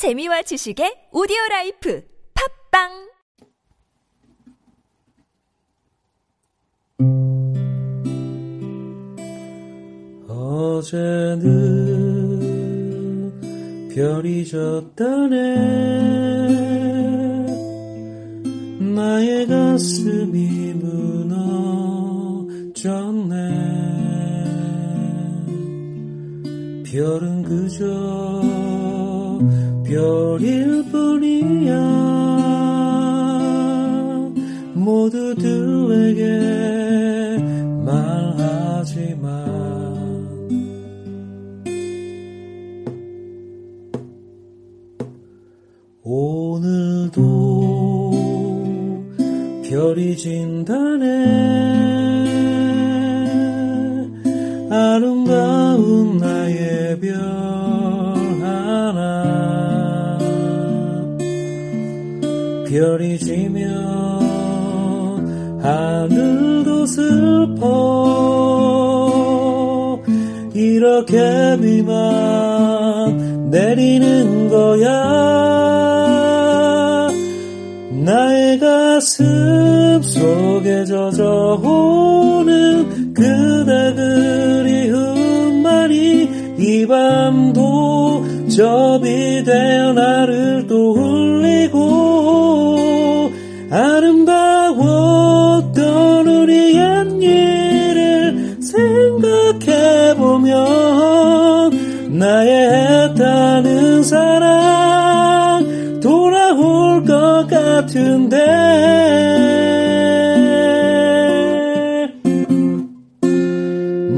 재미와 지식의 오디오 라이프 팝빵! 어제는 별이 졌다네. 나의 가슴이 무너졌네. 별은 그저 별일 뿐이야. 모두들에게 말하지만 오늘도 별이 진다네 아름다운 나의 별 별이 지면 하늘도 슬퍼. 이렇게 비만 내리는 거야. 나의 가슴 속에 젖어오는 그대 그리움만이 이 밤도 접이 되어 나를 또 울리 같은데.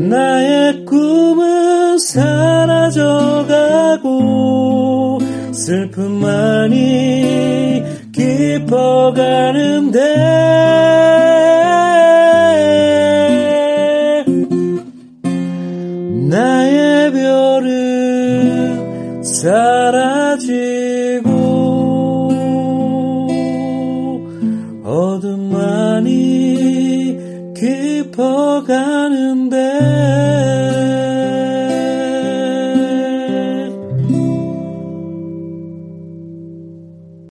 나의 꿈은 사라져가고 슬픔만이 깊어가는데. 나의 별은 사라지 어둠만이 깊어가는데